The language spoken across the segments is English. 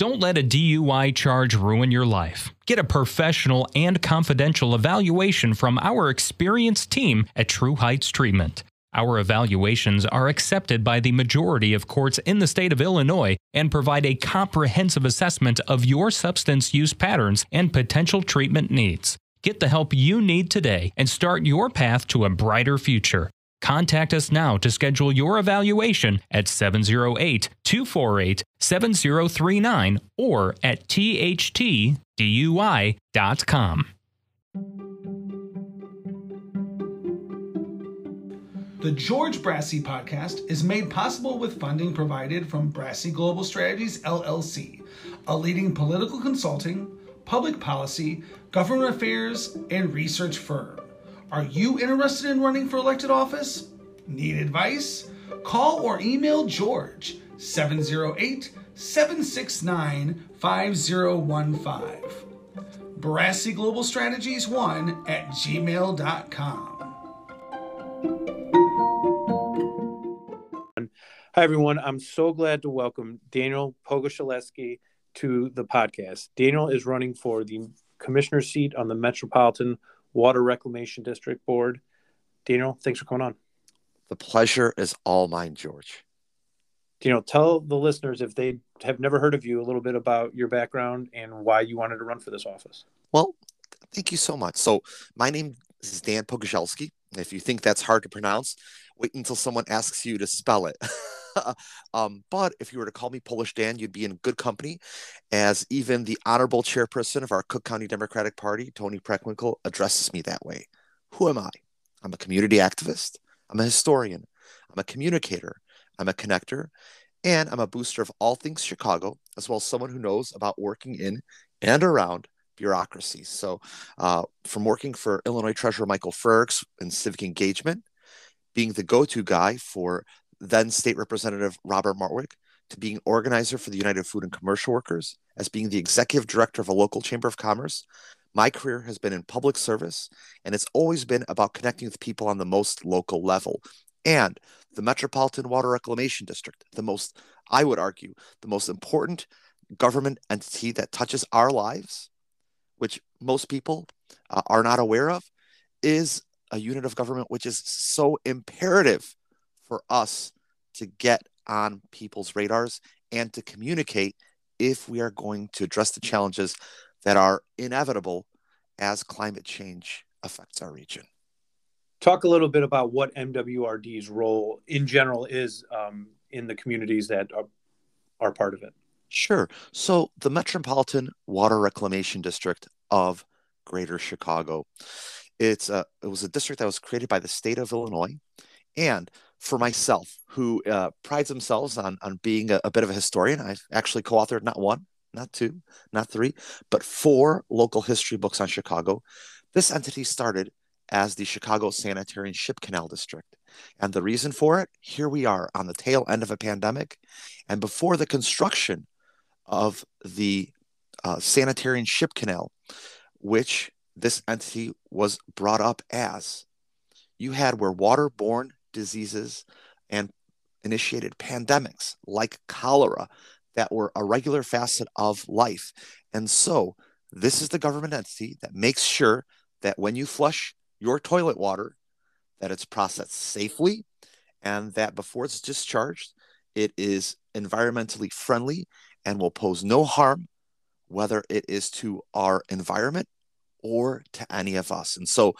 Don't let a DUI charge ruin your life. Get a professional and confidential evaluation from our experienced team at True Heights Treatment. Our evaluations are accepted by the majority of courts in the state of Illinois and provide a comprehensive assessment of your substance use patterns and potential treatment needs. Get the help you need today and start your path to a brighter future. Contact us now to schedule your evaluation at 708 248 7039 or at thtdui.com. The George Brassey podcast is made possible with funding provided from Brassey Global Strategies LLC, a leading political consulting, public policy, government affairs, and research firm. Are you interested in running for elected office? Need advice? Call or email George 708 769 5015. Brassey Global Strategies 1 at gmail.com. Hi, everyone. I'm so glad to welcome Daniel Pogorzelski to the podcast. Daniel is running for the commissioner seat on the Metropolitan Water Reclamation District Board. Daniel, thanks for coming on. The pleasure is all mine, George. Daniel, tell the listeners if they have never heard of you a little bit about your background and why you wanted to run for this office. Well, thank you so much. So, my name is Dan Pogorzelski. If you think that's hard to pronounce, wait until someone asks you to spell it. um, but if you were to call me Polish Dan, you'd be in good company, as even the honorable chairperson of our Cook County Democratic Party, Toni Preckwinkle, addresses me that way. Who am I? I'm a community activist. I'm a historian. I'm a communicator. I'm a connector. And I'm a booster of all things Chicago, as well as someone who knows about working in and around bureaucracies. So, uh, from working for Illinois Treasurer Michael Frerichs in civic engagement, being the go to guy for then State Representative Robert Martwick to being organizer for the United Food and Commercial Workers, as being the executive director of a local chamber of commerce. My career has been in public service, and it's always been about connecting with people on the most local level. And the Metropolitan Water Reclamation District, the most, I would argue, the most important government entity that touches our lives, which most people uh, are not aware of, is a unit of government which is so imperative for us to get on people's radars and to communicate if we are going to address the challenges that are inevitable as climate change affects our region. Talk a little bit about what MWRD's role in general is um, in the communities that are, are part of it. Sure. So, the Metropolitan Water Reclamation District of Greater Chicago, it's a, it was a district that was created by the state of Illinois, and for myself, who uh, prides themselves on on being a, a bit of a historian. I've actually co-authored not one, not two, not three, but four local history books on Chicago. This entity started as the Chicago Sanitary and Ship Canal District. And the reason for it, here we are on the tail end of a pandemic and before the construction of the uh, Sanitary and Ship Canal, which this entity was brought up as. You had where waterborne diseases and initiated pandemics like cholera that were a regular facet of life. And so, this is the government entity that makes sure that when you flush your toilet water, that it's processed safely and that before it's discharged, it is environmentally friendly and will pose no harm, whether it is to our environment or to any of us. And so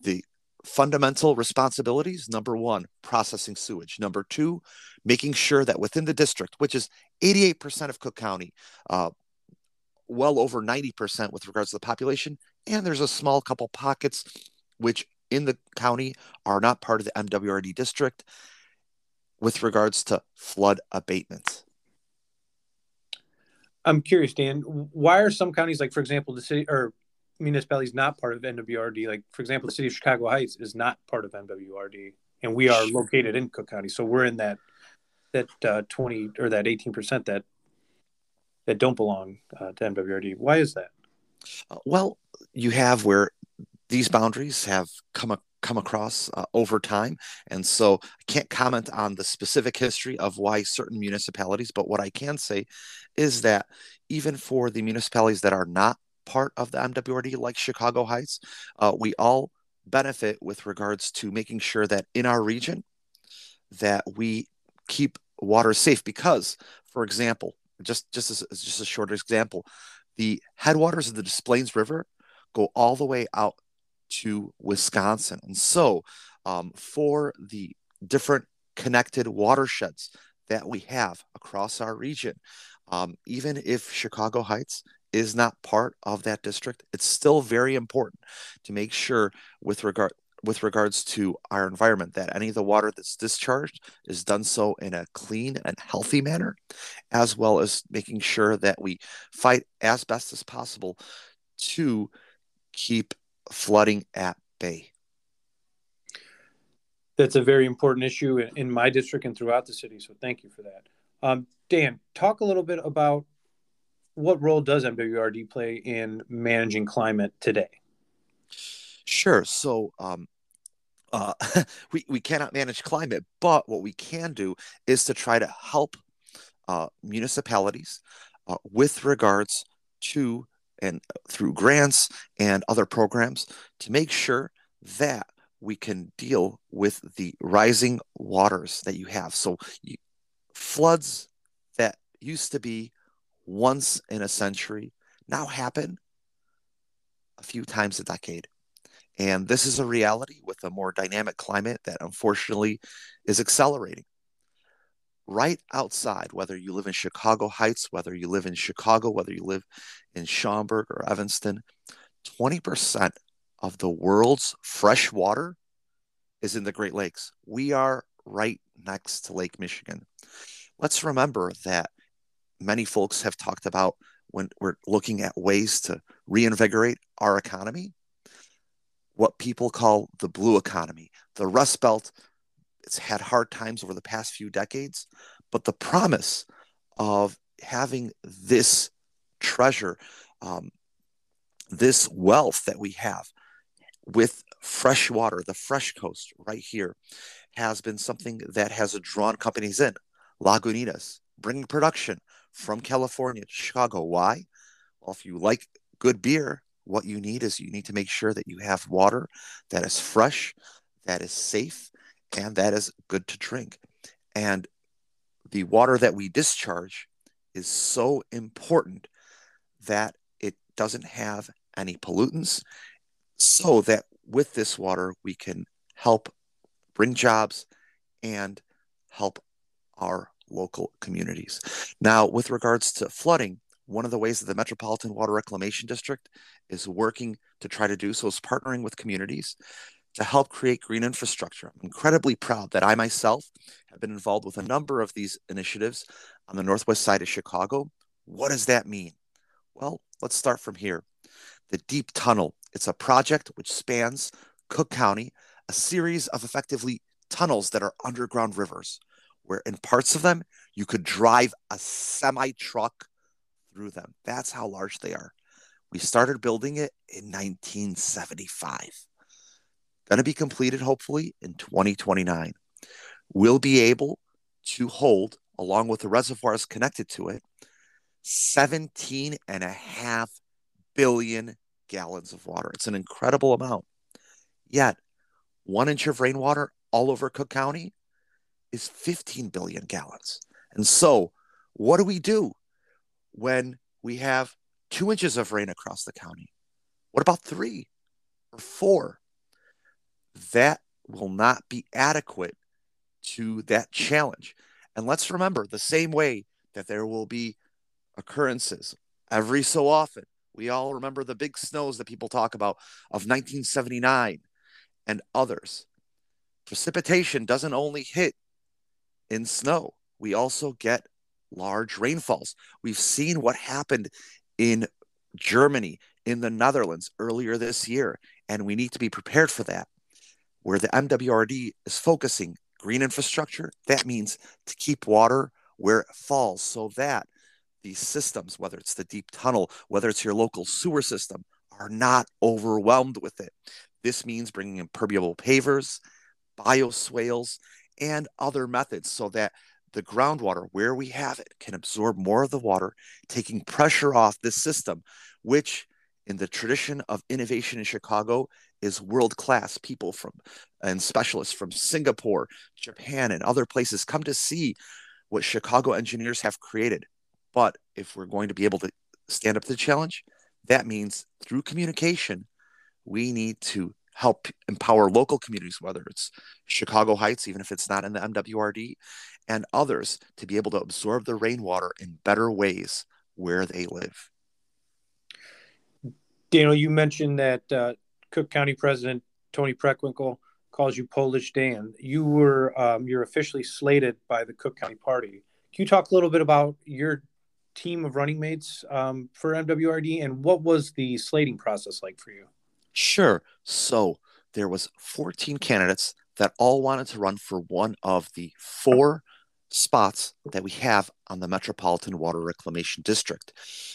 the fundamental responsibilities number one, processing sewage. Number two, making sure that within the district, which is 88% of Cook County, uh, well over 90% with regards to the population, and there's a small couple pockets which in the county are not part of the MWRD district with regards to flood abatement. I'm curious, Dan, why are some counties like, for example, the city or municipality is not part of MWRD. Like, for example, the city of Chicago Heights is not part of MWRD, and we are located in Cook County, so we're in that that uh, twenty or that eighteen percent that that don't belong uh, to MWRD. Why is that? Uh, well, you have where these boundaries have come come across uh, over time. And so I can't comment on the specific history of why certain municipalities, but what I can say is that even for the municipalities that are not part of the MWRD, like Chicago Heights, uh, we all benefit with regards to making sure that in our region that we keep water safe because for example just just as, just a short example the headwaters of the Des Plaines River go all the way out to Wisconsin. And so, um, for the different connected watersheds that we have across our region, um, even if Chicago Heights is not part of that district, it's still very important to make sure with regard with regards to our environment that any of the water that's discharged is done so in a clean and healthy manner as well as making sure that we fight as best as possible to keep flooding at bay. That's a very important issue in my district and throughout the city. So thank you for that. Um, Dan, talk a little bit about what role does MWRD play in managing climate today? Sure. So, um, uh, we, we cannot manage climate, but what we can do is to try to help uh, municipalities uh, with regards to and through grants and other programs to make sure that we can deal with the rising waters that you have. So you, floods that used to be once in a century now happen a few times a decade. And this is a reality with a more dynamic climate that unfortunately is accelerating right outside, whether you live in Chicago Heights, whether you live in Chicago, whether you live in Schaumburg or Evanston, 20% of the world's fresh water is in the Great Lakes. We are right next to Lake Michigan. Let's remember that many folks have talked about when we're looking at ways to reinvigorate our economy, what people call the blue economy. The Rust Belt it's had hard times over the past few decades, but the promise of having this treasure, um, this wealth that we have with fresh water, the fresh coast right here, has been something that has drawn companies in. Lagunitas, bringing production from mm-hmm. California to Chicago. Why? Well, if you like good beer, what you need is you need to make sure that you have water that is fresh, that is safe, and that is good to drink. And the water that we discharge is so important that it doesn't have any pollutants, so that with this water, we can help bring jobs and help our local communities. Now, with regards to flooding, one of the ways that the Metropolitan Water Reclamation District is working to try to do so is partnering with communities to help create green infrastructure. I'm incredibly proud that I myself have been involved with a number of these initiatives on the northwest side of Chicago. What does that mean? Well, let's start from here. The Deep Tunnel, it's a project which spans Cook County, a series of effectively tunnels that are underground rivers, where in parts of them you could drive a semi truck through them. That's how large they are. We started building it in 1975 going to be completed hopefully in 2029, We'll be able to hold, along with the reservoirs connected to it, 17 and a half billion gallons of water. It's an incredible amount. Yet, one inch of rainwater all over Cook County is 15 billion gallons. And so, what do we do when we have two inches of rain across the county? What about three or four? that will not be adequate to that challenge. And let's remember the same way that there will be occurrences every so often. We all remember the big snows that people talk about of 1979 and others. Precipitation doesn't only hit in snow, we also get large rainfalls. We've seen what happened in Germany, in the Netherlands earlier this year, and we need to be prepared for that where the MWRD is focusing green infrastructure, that means to keep water where it falls so that these systems, whether it's the deep tunnel, whether it's your local sewer system, are not overwhelmed with it. This means bringing impermeable pavers, bioswales, and other methods so that the groundwater, where we have it, can absorb more of the water, taking pressure off this system, which in the tradition of innovation in Chicago is world class. People from and specialists from Singapore, Japan, and other places come to see what Chicago engineers have created. But if we're going to be able to stand up to the challenge, that means through communication, we need to help empower local communities, whether it's Chicago Heights, even if it's not in the MWRD, and others to be able to absorb the rainwater in better ways where they live. Daniel, you mentioned that uh, Cook County President Toni Preckwinkle calls you Polish Dan. You were um, you're officially slated by the Cook County Party. Can you talk a little bit about your team of running mates um, for MWRD and what was the slating process like for you? Sure. So there was 14 candidates that all wanted to run for one of the four spots that we have on the Metropolitan Water Reclamation District.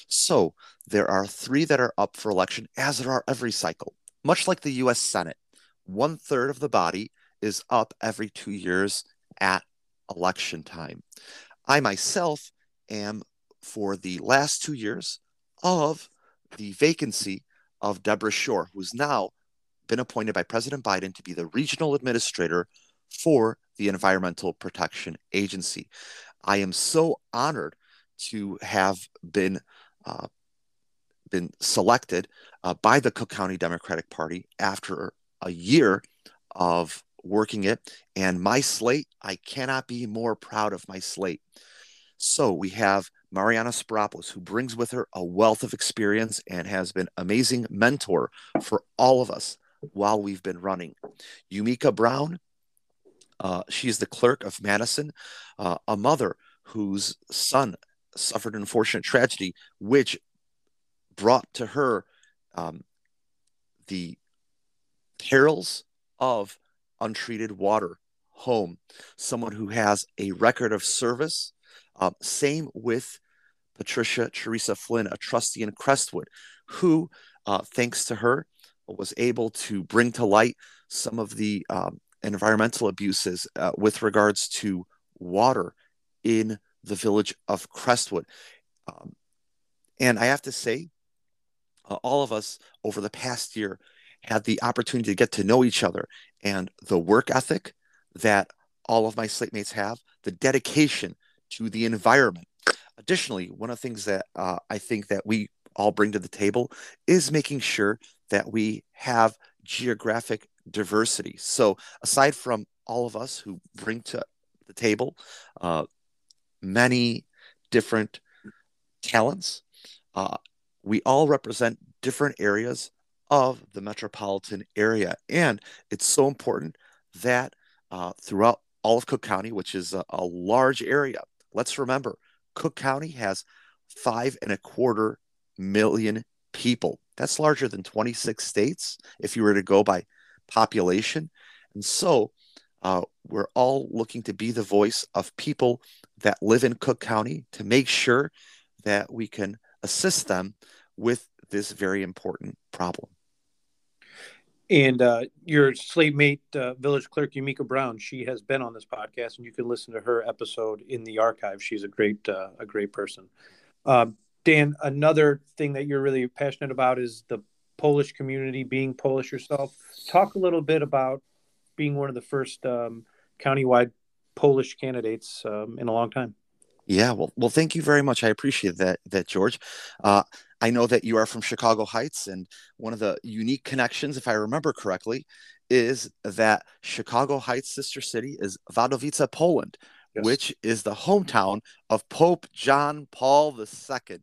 So there are three that are up for election, as there are every cycle. Much like the US Senate, one third of the body is up every two years at election time. I myself am for the last two years of the vacancy of Debra Shore, who's now been appointed by President Biden to be the regional administrator for the Environmental Protection Agency. I am so honored to have been uh, been selected uh, by the Cook County Democratic Party after a year of working it. And my slate, I cannot be more proud of my slate. So we have Mariyana Spyropoulos, who brings with her a wealth of experience and has been amazing mentor for all of us while we've been running. Yumeka Brown, uh, she's the clerk of Madison, uh, a mother whose son suffered an unfortunate tragedy, which brought to her um, the perils of untreated water home. Someone who has a record of service uh, same with Patricia Theresa Flynn, a trustee in Crestwood, who, uh, thanks to her, was able to bring to light some of the um, environmental abuses uh, with regards to water in the village of Crestwood. Um, and I have to say, uh, all of us over the past year had the opportunity to get to know each other and the work ethic that all of my slate mates have, the dedication to the environment. Additionally, one of the things that uh, I think that we all bring to the table is making sure that we have geographic diversity. So, aside from all of us who bring to the table uh, many different talents, uh, we all represent different areas of the metropolitan area. And it's so important that uh, throughout all of Cook County, which is a, a large area, let's remember Cook County has five and a quarter million people. That's larger than 26 states if you were to go by population. And so uh, we're all looking to be the voice of people that live in Cook County to make sure that we can assist them with this very important problem. And uh, your slate mate, uh, village clerk Yumeka Brown, she has been on this podcast, and you can listen to her episode in the archive. She's a great, uh, a great person. Um, Dan, another thing that you're really passionate about is the Polish community, being Polish yourself. Talk a little bit about being one of the first um, countywide Polish candidates um, in a long time. Yeah, well, well, thank you very much. I appreciate that, that George. I know that you are from Chicago Heights, and one of the unique connections, if I remember correctly, is that Chicago Heights' sister city is Wadowice, Poland, yes. which is the hometown of Pope John Paul II,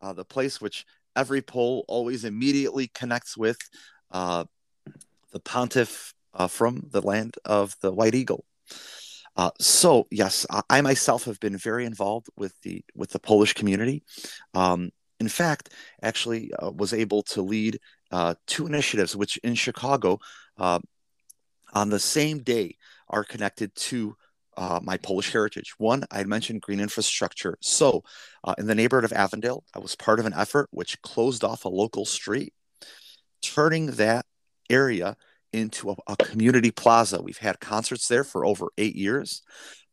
uh, the place which every Pole always immediately connects with uh, the pontiff uh, from the land of the White Eagle. Uh, so yes, I myself have been very involved with the with the Polish community. Um, in fact, actually uh, was able to lead uh, two initiatives, which in Chicago, uh, on the same day, are connected to uh, my Polish heritage. One, I mentioned green infrastructure. So, uh, in the neighborhood of Avondale, I was part of an effort which closed off a local street, turning that area into a, a, community plaza. We've had concerts there for over eight years.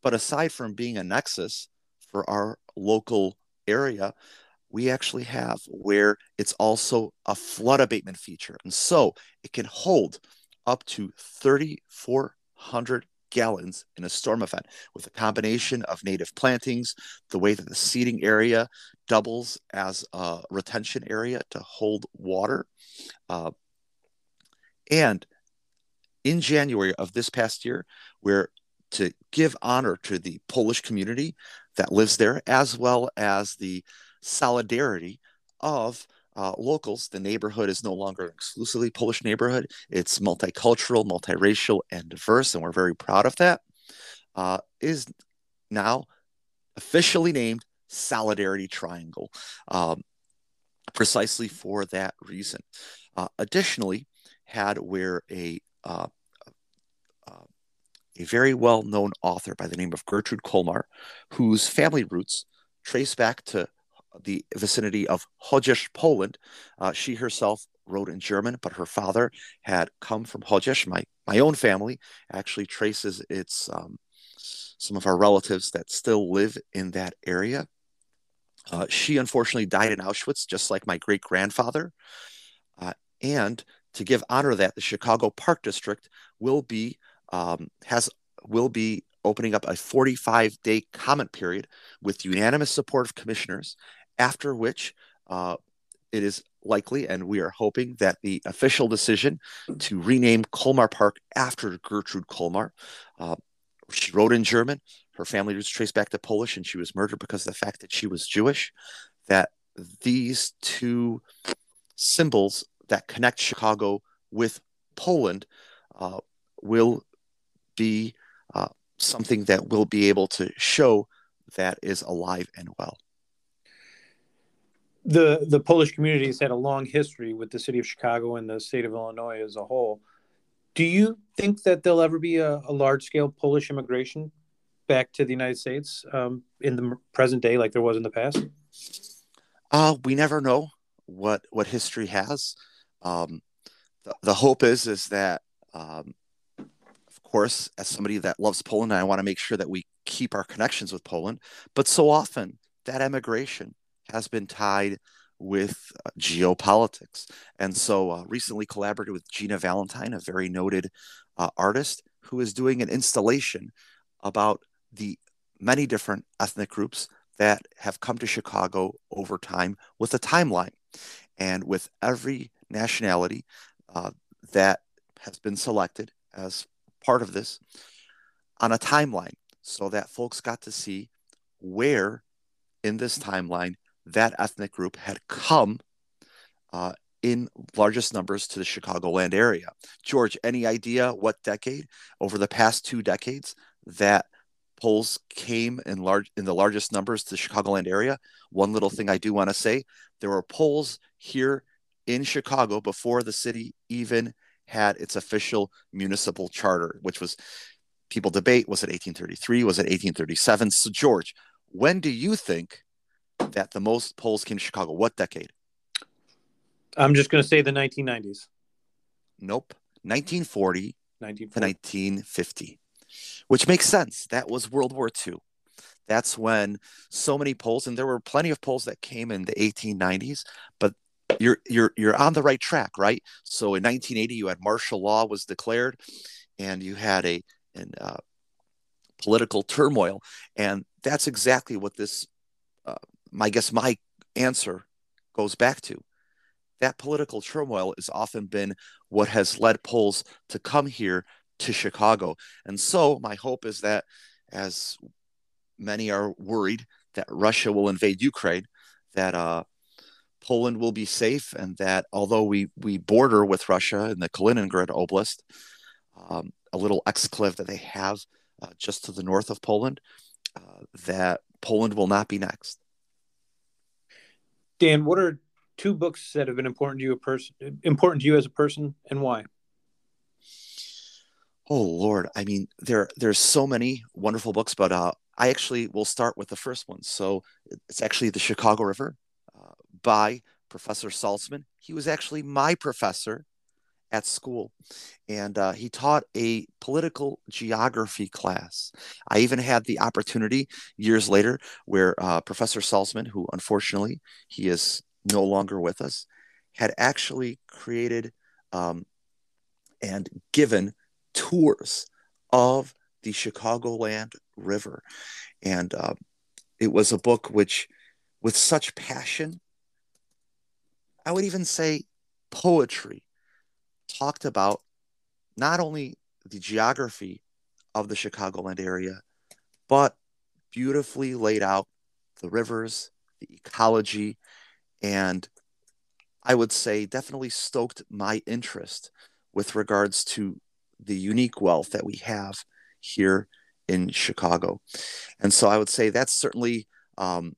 But aside from being a nexus for our local area, we actually have where it's also a flood abatement feature. And so it can hold up to 3,400 gallons in a storm event with a combination of native plantings, the way that the seating area doubles as a retention area to hold water. Uh, and in January of this past year, we're to give honor to the Polish community that lives there, as well as the solidarity of uh, locals. The neighborhood is no longer an exclusively Polish neighborhood. It's multicultural, multiracial, and diverse, and we're very proud of that. Uh, is now officially named Solidarity Triangle, um, precisely for that reason. Uh, additionally, had where a uh, uh, a very well known author by the name of Gertrude Kolmar, whose family roots trace back to the vicinity of Chodzież, Poland. Uh, she herself wrote in German, but her father had come from Chodzież. My, my own family actually traces its um, some of our relatives that still live in that area. Uh, she unfortunately died in Auschwitz, just like my great grandfather. Uh, and to give honor to that, the Chicago Park District will be um, has will be opening up a 45 day comment period with unanimous support of commissioners after which uh, it is likely, and we are hoping that the official decision to rename Kolmar Park after Gertrude Kolmar. Uh, she wrote in German. Her family was traced back to Polish, and she was murdered because of the fact that she was Jewish. That these two symbols that connect Chicago with Poland uh, will be uh, something that will be able to show that is alive and well the the Polish community has had a long history with the city of Chicago and the state of Illinois as a whole. Do you think that there'll ever be a, a large scale Polish immigration back to the United States um, in the present day, like there was in the past? Uh, we never know what what history has. Um, the, the hope is is that, um, of course, as somebody that loves Poland, I want to make sure that we keep our connections with Poland. But so often that emigration has been tied with uh, geopolitics. And so uh, recently collaborated with Gina Valentine, a very noted uh, artist who is doing an installation about the many different ethnic groups that have come to Chicago over time with a timeline. And with every nationality uh, that has been selected as part of this on a timeline so that folks got to see where in this timeline that ethnic group had come uh, in largest numbers to the Chicagoland area. George, any idea what decade over the past two decades that Poles came in large in the largest numbers to the Chicagoland area? One little thing I do want to say: there were Poles here in Chicago before the city even had its official municipal charter, which was people debate was it 1833 was it 1837 so george when do you think that the most Poles came to Chicago? What decade? I'm just going to say the 1990s. Nope. 1940, 1940 to 1950, which makes sense. That was World War II. That's when so many Poles, and there were plenty of Poles that came in the 1890s, but you're you're you're on the right track, right? So in 1980, you had martial law was declared, and you had a an uh, political turmoil, and that's exactly what this uh, my guess my answer goes back to that political turmoil has often been what has led Poles to come here to Chicago. And so my hope is that as many are worried that Russia will invade Ukraine, that uh, Poland will be safe, and that although we we border with Russia in the Kaliningrad Oblast, um, a little exclave that they have uh, just to the north of Poland, uh, that Poland will not be next. Dan, what are two books that have been important to you a person important to you as a person and why? Oh Lord, I mean there there's so many wonderful books, but uh, I actually will start with the first one. So it's actually The Chicago River uh, by Professor Solzman. He was actually my professor at school, and uh, he taught a political geography class. I even had the opportunity years later where uh, Professor Solzman, who unfortunately he is no longer with us, had actually created um, and given tours of the Chicagoland River. And uh, it was a book which, with such passion, I would even say poetry, talked about not only the geography of the Chicagoland area, but beautifully laid out the rivers, the ecology, and I would say definitely stoked my interest with regards to the unique wealth that we have here in Chicago. And so I would say that's certainly um,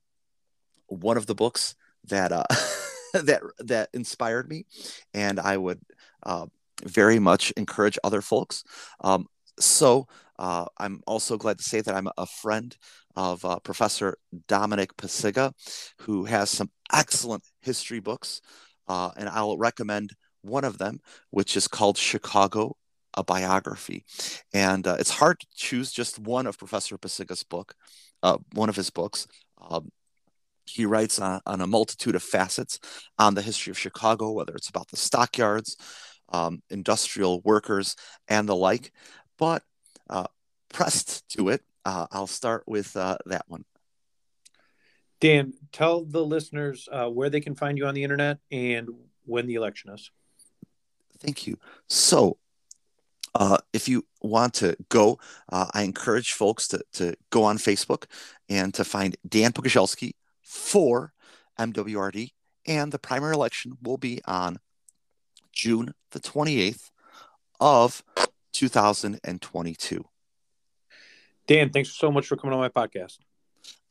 one of the books that uh, that that inspired me, and I would uh, very much encourage other folks. Um, so uh, I'm also glad to say that I'm a friend of uh, Professor Dominic Pacyga, who has some excellent history books, uh, and I'll recommend one of them, which is called Chicago a biography. And uh, it's hard to choose just one of Professor Pacyga's book, uh, one of his books. Um, he writes on, on, a multitude of facets on the history of Chicago, whether it's about the stockyards, um, industrial workers, and the like. But uh, pressed to it, uh, I'll start with uh, that one. Dan, tell the listeners uh, where they can find you on the internet and when the election is. Thank you. So, uh, if you want to go, uh, I encourage folks to, to go on Facebook and to find Dan Pogorzelski for MWRD. And the primary election will be on June the 28th of 2022. Dan, thanks so much for coming on my podcast.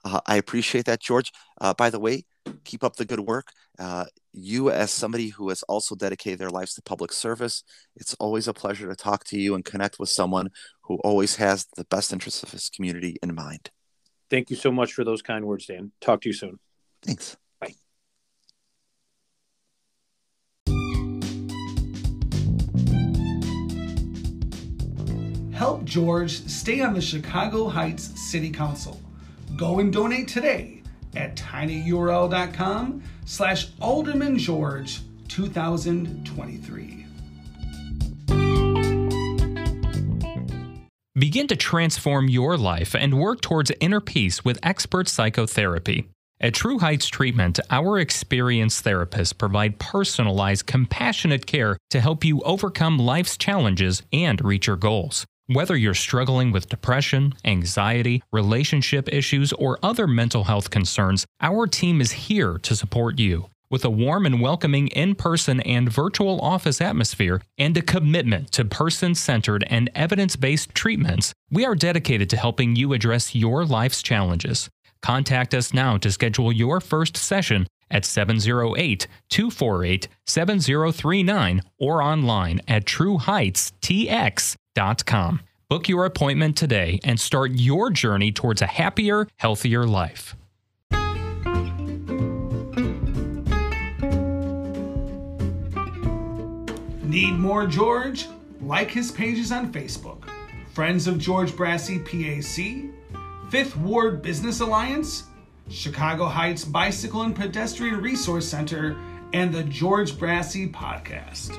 Uh, I appreciate that, George. Uh, by the way, keep up the good work. Uh, you, as somebody who has also dedicated their lives to public service, it's always a pleasure to talk to you and connect with someone who always has the best interests of his community in mind. Thank you so much for those kind words, Dan. Talk to you soon. Thanks. Help George stay on the Chicago Heights City Council. Go and donate today at tinyurl.com slash Alderman George 2023. Begin to transform your life and work towards inner peace with expert psychotherapy. At True Heights Treatment, our experienced therapists provide personalized, compassionate care to help you overcome life's challenges and reach your goals. Whether you're struggling with depression, anxiety, relationship issues, or other mental health concerns, our team is here to support you. With a warm and welcoming in person and virtual office atmosphere and a commitment to person centered and evidence based treatments, we are dedicated to helping you address your life's challenges. Contact us now to schedule your first session at 708 248 7039 or online at Book your appointment today and start your journey towards a happier, healthier life. Need more George? Like his pages on Facebook Friends of George Brassey PAC, Fifth Ward Business Alliance, Chicago Heights Bicycle and Pedestrian Resource Center, and the George Brassey Podcast.